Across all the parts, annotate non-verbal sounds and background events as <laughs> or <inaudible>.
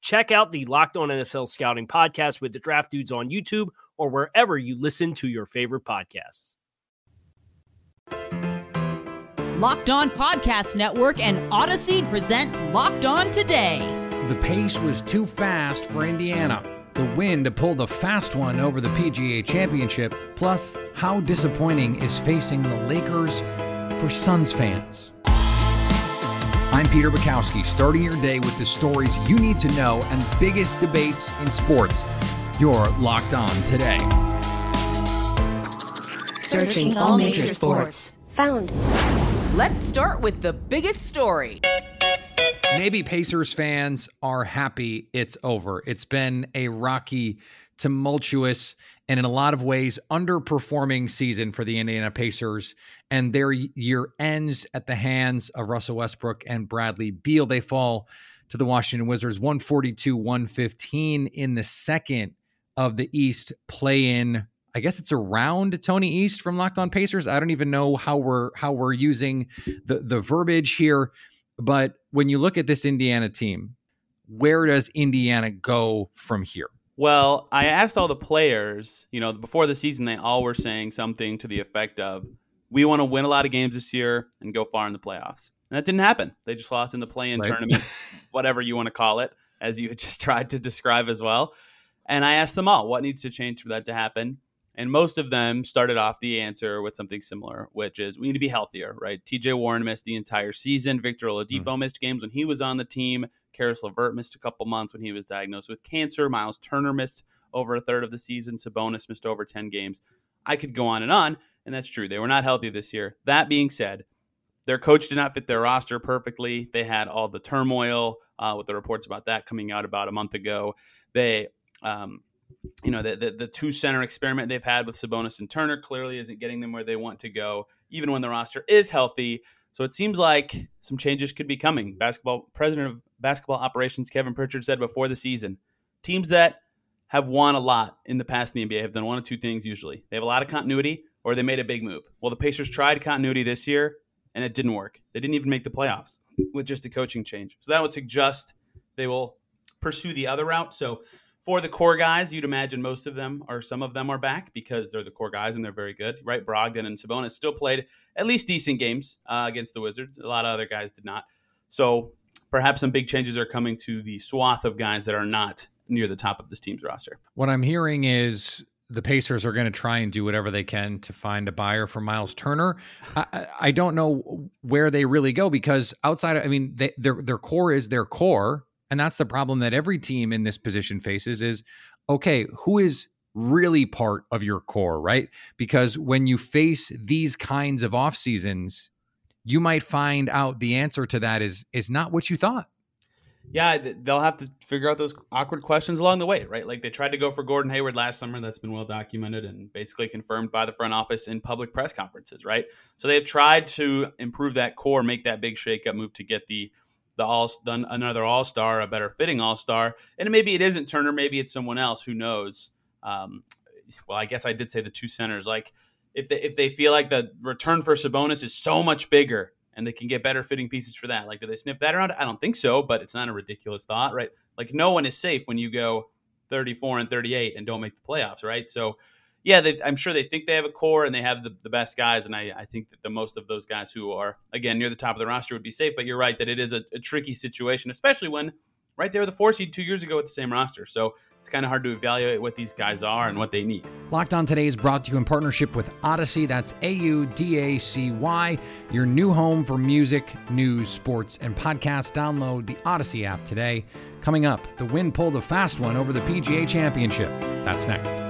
Check out the Locked On NFL Scouting podcast with the Draft Dudes on YouTube or wherever you listen to your favorite podcasts. Locked On Podcast Network and Audacy present Locked On Today. The pace was too fast for Indiana. The win to pull the fast one over the PGA Championship. Plus, how disappointing is facing the Lakers for Suns fans? I'm Peter Bukowski, starting your day with the stories you need to know and biggest debates in sports. You're locked on today. Searching all major sports. Found. Let's start with the biggest story. Maybe Pacers fans are happy it's over. It's been a rocky, tumultuous, and in a lot of ways underperforming season for the Indiana Pacers. And their year ends at the hands of Russell Westbrook and Bradley Beal. They fall to the Washington Wizards 142 115 in the second of the East play in. I guess it's around Tony East from Locked On Pacers. I don't even know how we're how we're using the the verbiage here, but when you look at this Indiana team, where does Indiana go from here? Well, I asked all the players, you know, before the season, they all were saying something to the effect of, we want to win a lot of games this year and go far in the playoffs. And that didn't happen. They just lost in the play in right. tournament, <laughs> whatever you want to call it, as you <laughs> just tried to describe as well. And I asked them all, what needs to change for that to happen? And most of them started off the answer with something similar, which is we need to be healthier, right? TJ Warren missed the entire season. Victor Oladipo mm. missed games when he was on the team. Caris LeVert missed a couple months when he was diagnosed with cancer. Miles Turner missed over a third of the season. Sabonis missed over 10 games. I could go on and on, and that's true. They were not healthy this year. That being said, their coach did not fit their roster perfectly. They had all the turmoil uh, with the reports about that coming out about a month ago. They um, you know, the, the, the two center experiment they've had with Sabonis and Turner clearly isn't getting them where they want to go, even when the roster is healthy. So it seems like some changes could be coming. Basketball president of basketball operations Kevin Pritchard said before the season, teams that have won a lot in the past in the NBA have done one of two things usually. They have a lot of continuity or they made a big move. Well, the Pacers tried continuity this year and it didn't work. They didn't even make the playoffs with just a coaching change. So that would suggest they will pursue the other route. So for the core guys, you'd imagine most of them or some of them are back because they're the core guys and they're very good, right? Brogdon and Sabonis still played at least decent games uh, against the Wizards. A lot of other guys did not. So perhaps some big changes are coming to the swath of guys that are not near the top of this team's roster. What I'm hearing is the Pacers are going to try and do whatever they can to find a buyer for Miles Turner. I, I don't know where they really go because outside, I mean, they, their their core is their core, and that's the problem that every team in this position faces is okay, who is really part of your core, right? Because when you face these kinds of off seasons, you might find out the answer to that is is not what you thought. Yeah, they'll have to figure out those awkward questions along the way, right? Like they tried to go for Gordon Hayward last summer. That's been well documented and basically confirmed by the front office in public press conferences, right? So they've tried to improve that core, make that big shakeup move to get the the all done another all star, a better fitting all star, and maybe it isn't Turner, maybe it's someone else. Who knows? Um, well, I guess I did say the two centers. Like if they if they feel like the return for Sabonis is so much bigger, and they can get better fitting pieces for that. Like, do they sniff that around? I don't think so, but it's not a ridiculous thought, right? Like, no one is safe when you go 34 and 38 and don't make the playoffs, right? So, yeah, they, I'm sure they think they have a core and they have the, the best guys, and I, I think that the most of those guys who are again near the top of the roster would be safe. But you're right that it is a, a tricky situation, especially when right there the four seed two years ago with the same roster. So it's kind of hard to evaluate what these guys are and what they need. Locked On Today is brought to you in partnership with Audacy. That's A U D A C Y, your new home for music, news, sports, and podcasts. Download the Audacy app today. Coming up, the Wynn pulled a fast one over the PGA Championship. That's next.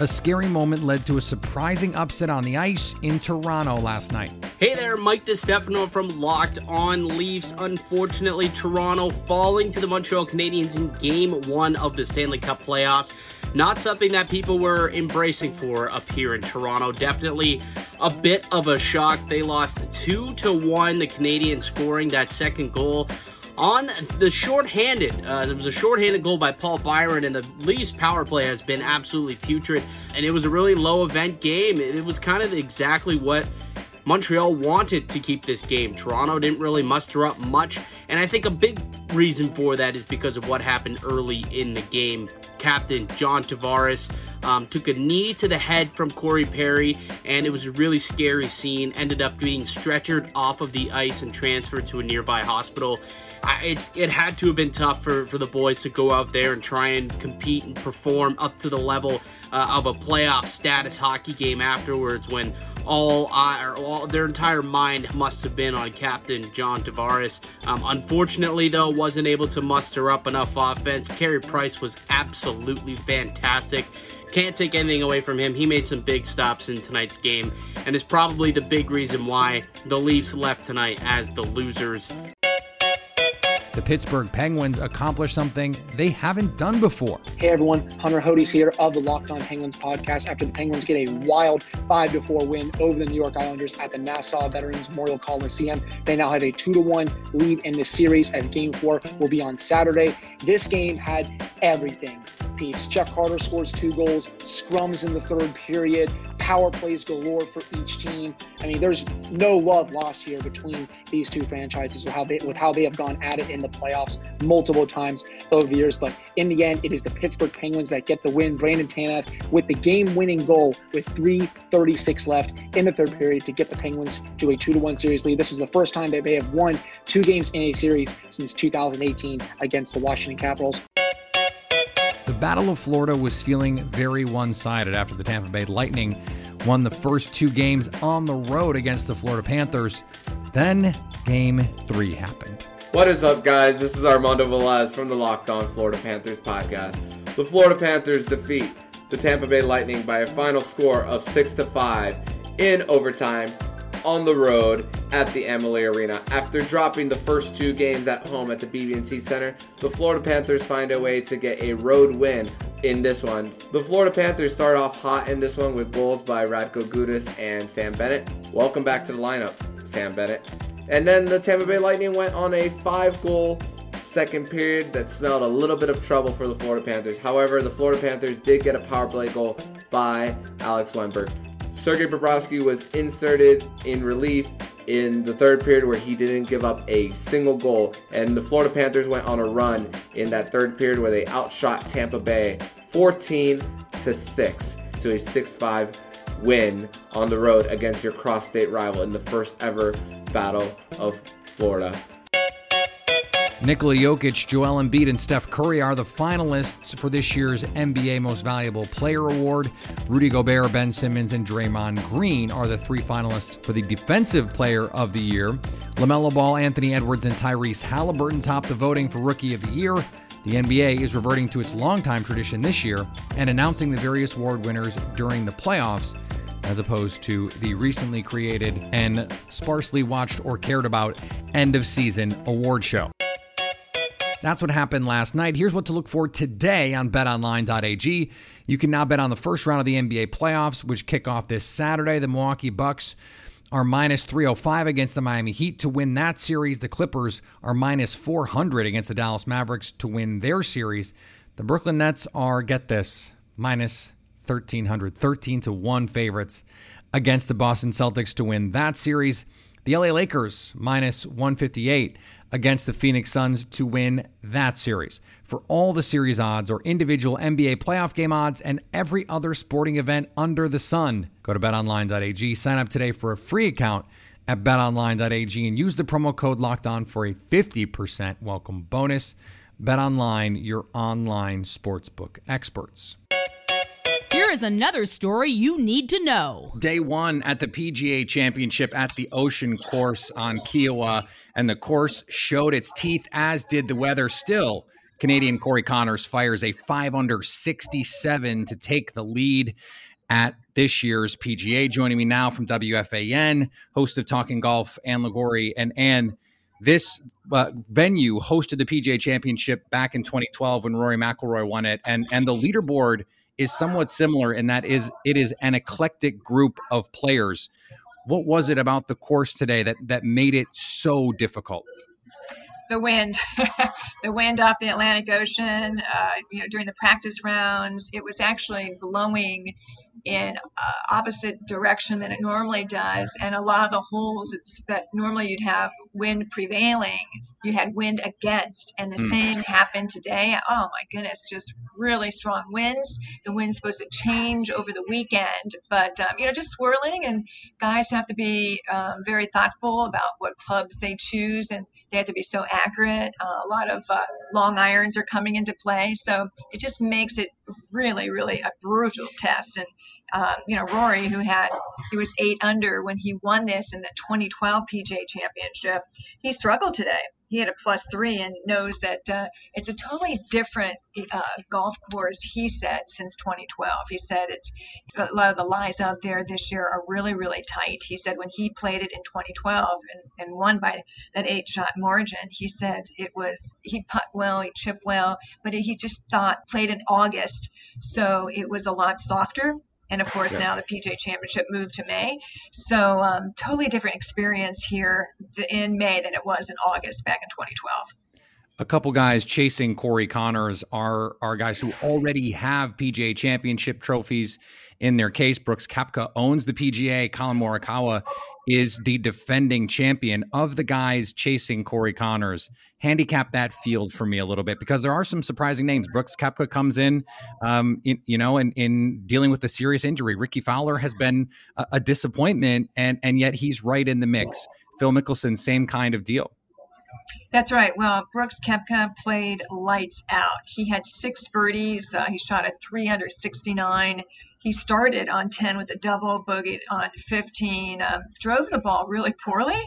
A scary moment led to a surprising upset on the ice in Toronto last night. Hey there, Mike DeStefano from Locked On Leafs. Unfortunately, Toronto falling to the Montreal Canadiens in game one of the Stanley Cup playoffs. Not something that people were embracing for up here in Toronto. Definitely a bit of a shock. They lost two to one. The Canadiens scoring that second goal on the shorthanded. Uh, there was a shorthanded goal by Paul Byron, and the Leafs power play has been absolutely putrid. And it was a really low event game. It was kind of exactly what Montreal wanted to keep this game. Toronto didn't really muster up much, and I think a big reason for that is because of what happened early in the game. Captain John Tavares um, took a knee to the head from Corey Perry, and it was a really scary scene. Ended up being stretchered off of the ice and transferred to a nearby hospital. I, it's it had to have been tough for, for the boys to go out there and try and compete and perform up to the level uh, of a playoff status hockey game afterwards when all, or all their entire mind must have been on Captain John Tavares. Um, unfortunately, though, wasn't able to muster up enough offense. Carey Price was absolutely fantastic. Can't take anything away from him. He made some big stops in tonight's game and is probably the big reason why the Leafs left tonight as the losers. The Pittsburgh Penguins accomplish something they haven't done before. Hey everyone, Hunter Hodes here of the Locked On Penguins podcast. After the Penguins get a wild 5 to 4 win over the New York Islanders at the Nassau Veterans Memorial Coliseum, they now have a 2 to 1 lead in the series as game 4 will be on Saturday. This game had everything. Peeps. Jeff Carter scores two goals, scrums in the third period, power plays galore for each team. I mean, there's no love lost here between these two franchises with how they with how they have gone at it in the playoffs multiple times over the years. But in the end, it is the Pittsburgh Penguins that get the win. Brandon Tanev with the game-winning goal with 3:36 left in the third period to get the Penguins to a two to one series lead. This is the first time that they have won two games in a series since 2018 against the Washington Capitals. The Battle of Florida was feeling very one sided after the Tampa Bay Lightning won the first two games on the road against the Florida Panthers. Then game three happened. What is up, guys? This is Armando Velez from the Locked On Florida Panthers podcast. The Florida Panthers defeat the Tampa Bay Lightning by a final score of 6 to 5 in overtime on the road at the Amalie Arena. After dropping the first two games at home at the BB&T Center, the Florida Panthers find a way to get a road win in this one. The Florida Panthers start off hot in this one with goals by Radko Gudas and Sam Bennett. Welcome back to the lineup, Sam Bennett. And then the Tampa Bay Lightning went on a five goal second period that smelled a little bit of trouble for the Florida Panthers. However, the Florida Panthers did get a power play goal by Alex Wennberg. Sergei Bobrovsky was inserted in relief in the third period where he didn't give up a single goal. And the Florida Panthers went on a run in that third period where they outshot Tampa Bay 14 to 6 to a 6-5 win on the road against your cross-state rival in the first ever battle of Florida. Nikola Jokic, Joel Embiid, and Steph Curry are the finalists for this year's NBA Most Valuable Player Award. Rudy Gobert, Ben Simmons, and Draymond Green are the three finalists for the Defensive Player of the Year. LaMelo Ball, Anthony Edwards, and Tyrese Halliburton top the voting for Rookie of the Year. The NBA is reverting to its longtime tradition this year and announcing the various award winners during the playoffs, as opposed to the recently created and sparsely watched or cared about end of season award show. That's what happened last night. Here's what to look for today on betonline.ag. You can now bet on the first round of the NBA playoffs, which kick off this Saturday. The Milwaukee Bucks are minus 305 against the Miami Heat to win that series. The Clippers are minus 400 against the Dallas Mavericks to win their series. The Brooklyn Nets are, get this, minus 1300, 13 to 1 favorites against the Boston Celtics to win that series. The LA Lakers minus 158 against the Phoenix Suns to win that series. For all the series odds or individual NBA playoff game odds and every other sporting event under the sun, go to betonline.ag, sign up today for a free account at betonline.ag and use the promo code locked on for a 50% welcome bonus. BetOnline, your online sportsbook experts. Is another story you need to know. Day one at the PGA Championship at the Ocean Course on Kiawah, and the course showed its teeth, as did the weather. Still, Canadian Corey Conners fires a 5 under 67 to take the lead at this year's PGA. Joining me now from WFAN, host of Talking Golf, Ann Liguori. And Ann, this uh, venue hosted the PGA Championship back in 2012 when Rory McIlroy won it, and and the leaderboard is somewhat similar in that is it is an eclectic group of players. What was it about the course today that that made it so difficult? The wind, <laughs> the wind off the Atlantic Ocean. Uh, you know, during the practice rounds, it was actually blowing in uh, opposite direction than it normally does, and a lot of the holes it's that normally you'd have wind prevailing you had wind against, and the mm. same happened today. Oh my goodness, just really strong winds. The wind's supposed to change over the weekend, but um, you know, just swirling, and guys have to be um, very thoughtful about what clubs they choose, and they have to be so accurate. Uh, a lot of uh, long irons are coming into play, so it just makes it really, really a brutal test. And um, you know, Rory, who had he was eight under when he won this in the 2012 PGA Championship, he struggled today he had a plus three and knows that uh, it's a totally different uh, golf course. He said since 2012. He said it's a lot of the lies out there this year are really really tight. He said when he played it in 2012 and, and won by that eight shot margin, he said it was he putt well, he chipped well, but he just thought played in August, so it was a lot softer and of course, yeah. now the PGA Championship moved to May. So, um, totally different experience here in May than it was in August back in 2012 a couple guys chasing Corey Conners are are guys who already have PGA Championship trophies in their case. Brooks Koepka owns the PGA. Collin Morikawa is the defending champion of the guys chasing Corey Conners. Handicap that field for me a little bit because there are some surprising names. Brooks Koepka comes in, um, in you know, in, in dealing with a serious injury. Rickie Fowler has been a, a disappointment, and and yet he's right in the mix. Phil Mickelson, same kind of deal. That's right. Well, Brooks Koepka played lights out. He had six birdies. Uh, he shot a 369. He started on 10 with a double, bogeyed on 15, um, drove the ball really poorly,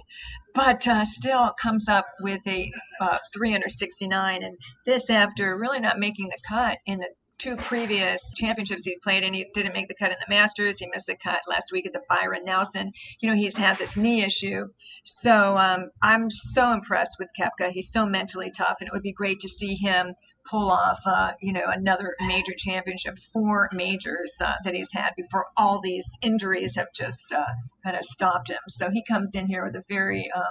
but uh, still comes up with a uh, 369. And this after really not making the cut in the two previous championships he played and He didn't make the cut in the Masters. He missed the cut last week at the Byron Nelson. You know, he's had this knee issue. So um, I'm so impressed with Koepka. He's so mentally tough, and it would be great to see him pull off, uh, you know, another major championship, four majors uh, that he's had before all these injuries have just uh, kind of stopped him. So he comes in here with a very um,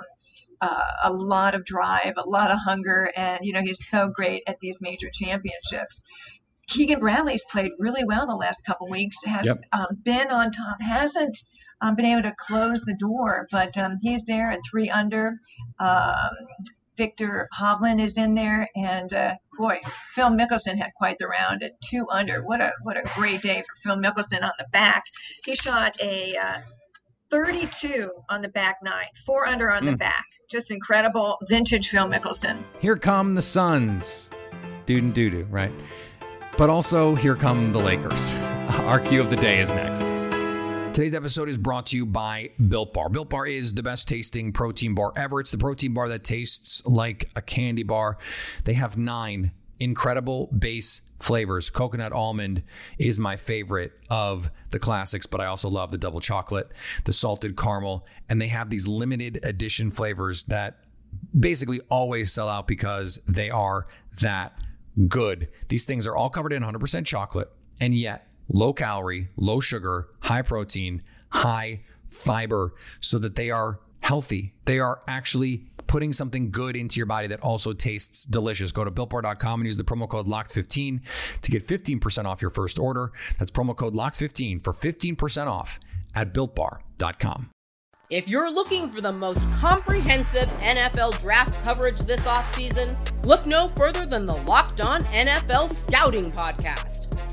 uh, a lot of drive, a lot of hunger, and you know he's so great at these major championships. Keegan Bradley's played really well the last couple weeks. Has yep. um, been on top, hasn't um, been able to close the door, but um, he's there at three under. Viktor Hovland is in there, and uh, boy, Phil Mickelson had quite the round at two under. What a what a great day for Phil Mickelson on the back. He shot a uh, 32 on the back nine, four under on mm. the hmm. back. just incredible vintage Phil Mickelson. Here come the Suns. Doo doo doo, right? But also, here come the Lakers. <laughs> Our Q of the day is next. Today's episode is brought to you by Built Bar. Built Bar is the best tasting protein bar ever. It's the protein bar that tastes like a candy bar. They have nine incredible base flavors. Coconut almond is my favorite of the classics, but I also love the double chocolate, the salted caramel, and they have these limited edition flavors that basically always sell out because they are that good. These things are all covered in 100% chocolate, and yet low calorie, low sugar, high protein, high fiber, so that they are healthy. They are actually putting something good into your body that also tastes delicious. Go to builtbar.com and use the promo code LOCKED15 to get 15% off your first order. That's promo code LOCKED15 for 15% off at builtbar.com. If you're looking for the most comprehensive NFL draft coverage this offseason, look no further than the Locked On NFL Scouting Podcast.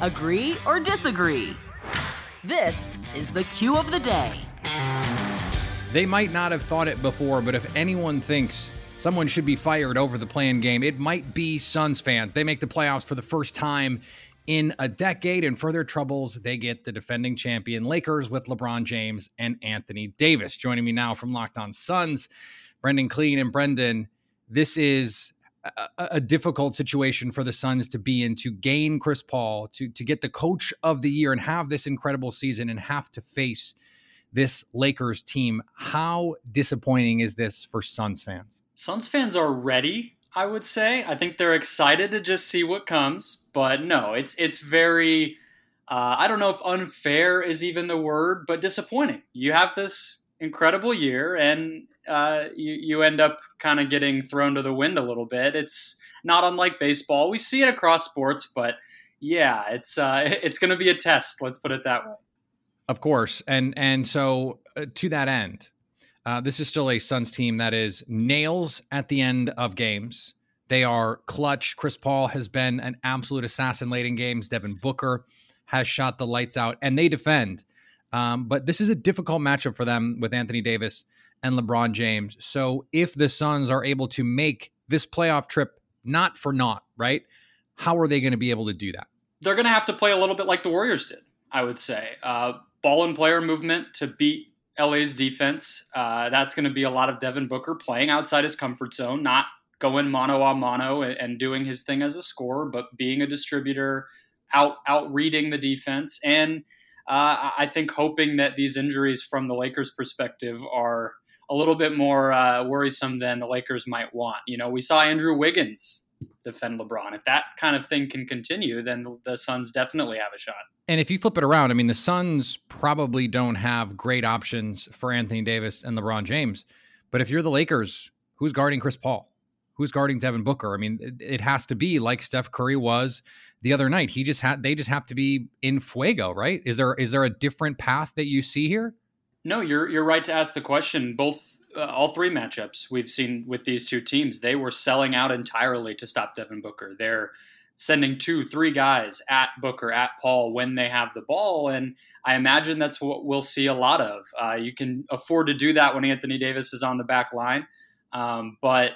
Agree or disagree? This is the Q of the day. They might not have thought it before, but if anyone thinks someone should be fired over the playing game, it might be Suns fans. They make the playoffs for the first time in a decade, and further troubles, they get the defending champion Lakers with LeBron James and Anthony Davis. Joining me now from Locked On Suns, Brendan Kleen and Brendan. This is a, a, difficult situation for the Suns to be in to gain Chris Paul, to to get the coach of the year and have this incredible season and have to face this Lakers team. How disappointing is this for Suns fans? Suns fans are ready, I would say. I think they're excited to just see what comes, but no, it's it's very uh, I don't know if unfair is even the word, but disappointing. You have this incredible year, and uh, you you end up kind of getting thrown to the wind a little bit. It's not unlike baseball. We see it across sports, but yeah, it's uh, <laughs> it's going to be a test. Let's put it that way. Of course, and and so uh, to that end, uh, this is still a Suns team that is nails at the end of games. They are clutch. Chris Paul has been an absolute assassin late in games. Devin Booker has shot the lights out, and they defend. Um, but this is a difficult matchup for them with Anthony Davis and LeBron James. So if the Suns are able to make this playoff trip not for naught, right? How are they going to be able to do that? They're going to have to play a little bit like the Warriors did, I would say. Uh, ball and player movement to beat LA's defense. Uh, that's going to be a lot of Devin Booker playing outside his comfort zone, not going mano a mano and, and doing his thing as a scorer, but being a distributor, out out reading the defense, and uh, I think hoping that these injuries from the Lakers' perspective are a little bit more uh, worrisome than the Lakers might want. You know, we saw Andrew Wiggins defend LeBron. If that kind of thing can continue, then the Suns definitely have a shot. And if you flip it around, I mean, the Suns probably don't have great options for Anthony Davis and LeBron James. But if you're the Lakers, who's guarding Chris Paul? Who's guarding Devin Booker? I mean, it, it has to be like Steph Curry was the other night. He just had they just have to be in fuego, right? Is there is there a different path that you see here? No, you're you're right to ask the question. Both uh, all three matchups we've seen with these two teams, they were selling out entirely to stop Devin Booker. They're sending two, three guys at Booker, at Paul when they have the ball. And I imagine that's what we'll see a lot of. Uh, you can afford to do that when Anthony Davis is on the back line. Um, but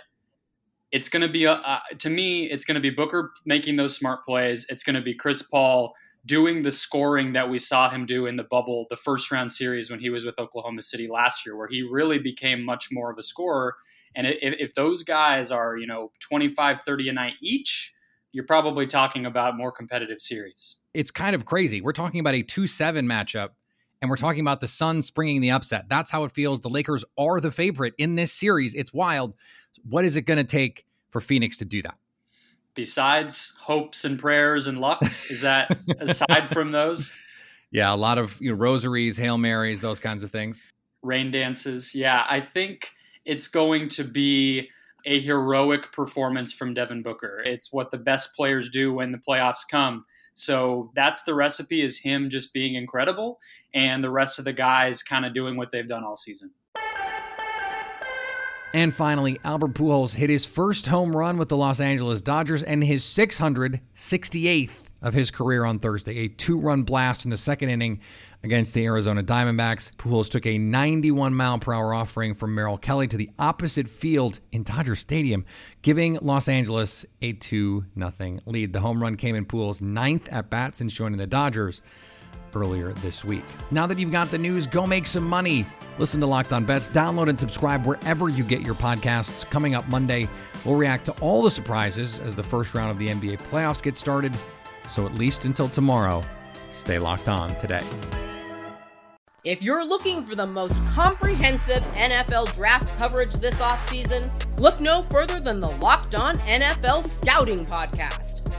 it's going to be, uh, to me, it's going to be Booker making those smart plays. It's going to be Chris Paul doing the scoring that we saw him do in the bubble, the first round series when he was with Oklahoma City last year, where he really became much more of a scorer. And if, if those guys are, you know, 25, 30 a night each, you're probably talking about more competitive series. It's kind of crazy. We're talking about a 2 7 matchup, and we're talking about the Suns springing the upset. That's how it feels. The Lakers are the favorite in this series. It's wild. What is it going to take for Phoenix to do that? Besides hopes and prayers and luck, is that <laughs> aside from those? Yeah, a lot of you know, rosaries, hail marys, those kinds of things. Rain dances. Yeah, I think it's going to be a heroic performance from Devin Booker. It's what the best players do when the playoffs come. So that's the recipe is him just being incredible and the rest of the guys kind of doing what they've done all season. And finally, Albert Pujols hit his first home run with the Los Angeles Dodgers and his 668th of his career on Thursday. A two run blast in the second inning against the Arizona Diamondbacks. Pujols took a 91 mile per hour offering from Merrill Kelly to the opposite field in Dodger Stadium, giving Los Angeles a 2 0 lead. The home run came in Pujols' ninth at bat since joining the Dodgers earlier this week. Now that you've got the news, go make some money. Listen to Locked On Bets, download and subscribe wherever you get your podcasts. Coming up Monday, we'll react to all the surprises as the first round of the NBA playoffs get started. So at least until tomorrow, stay locked on today. If you're looking for the most comprehensive NFL draft coverage this offseason, look no further than the Locked On NFL Scouting Podcast.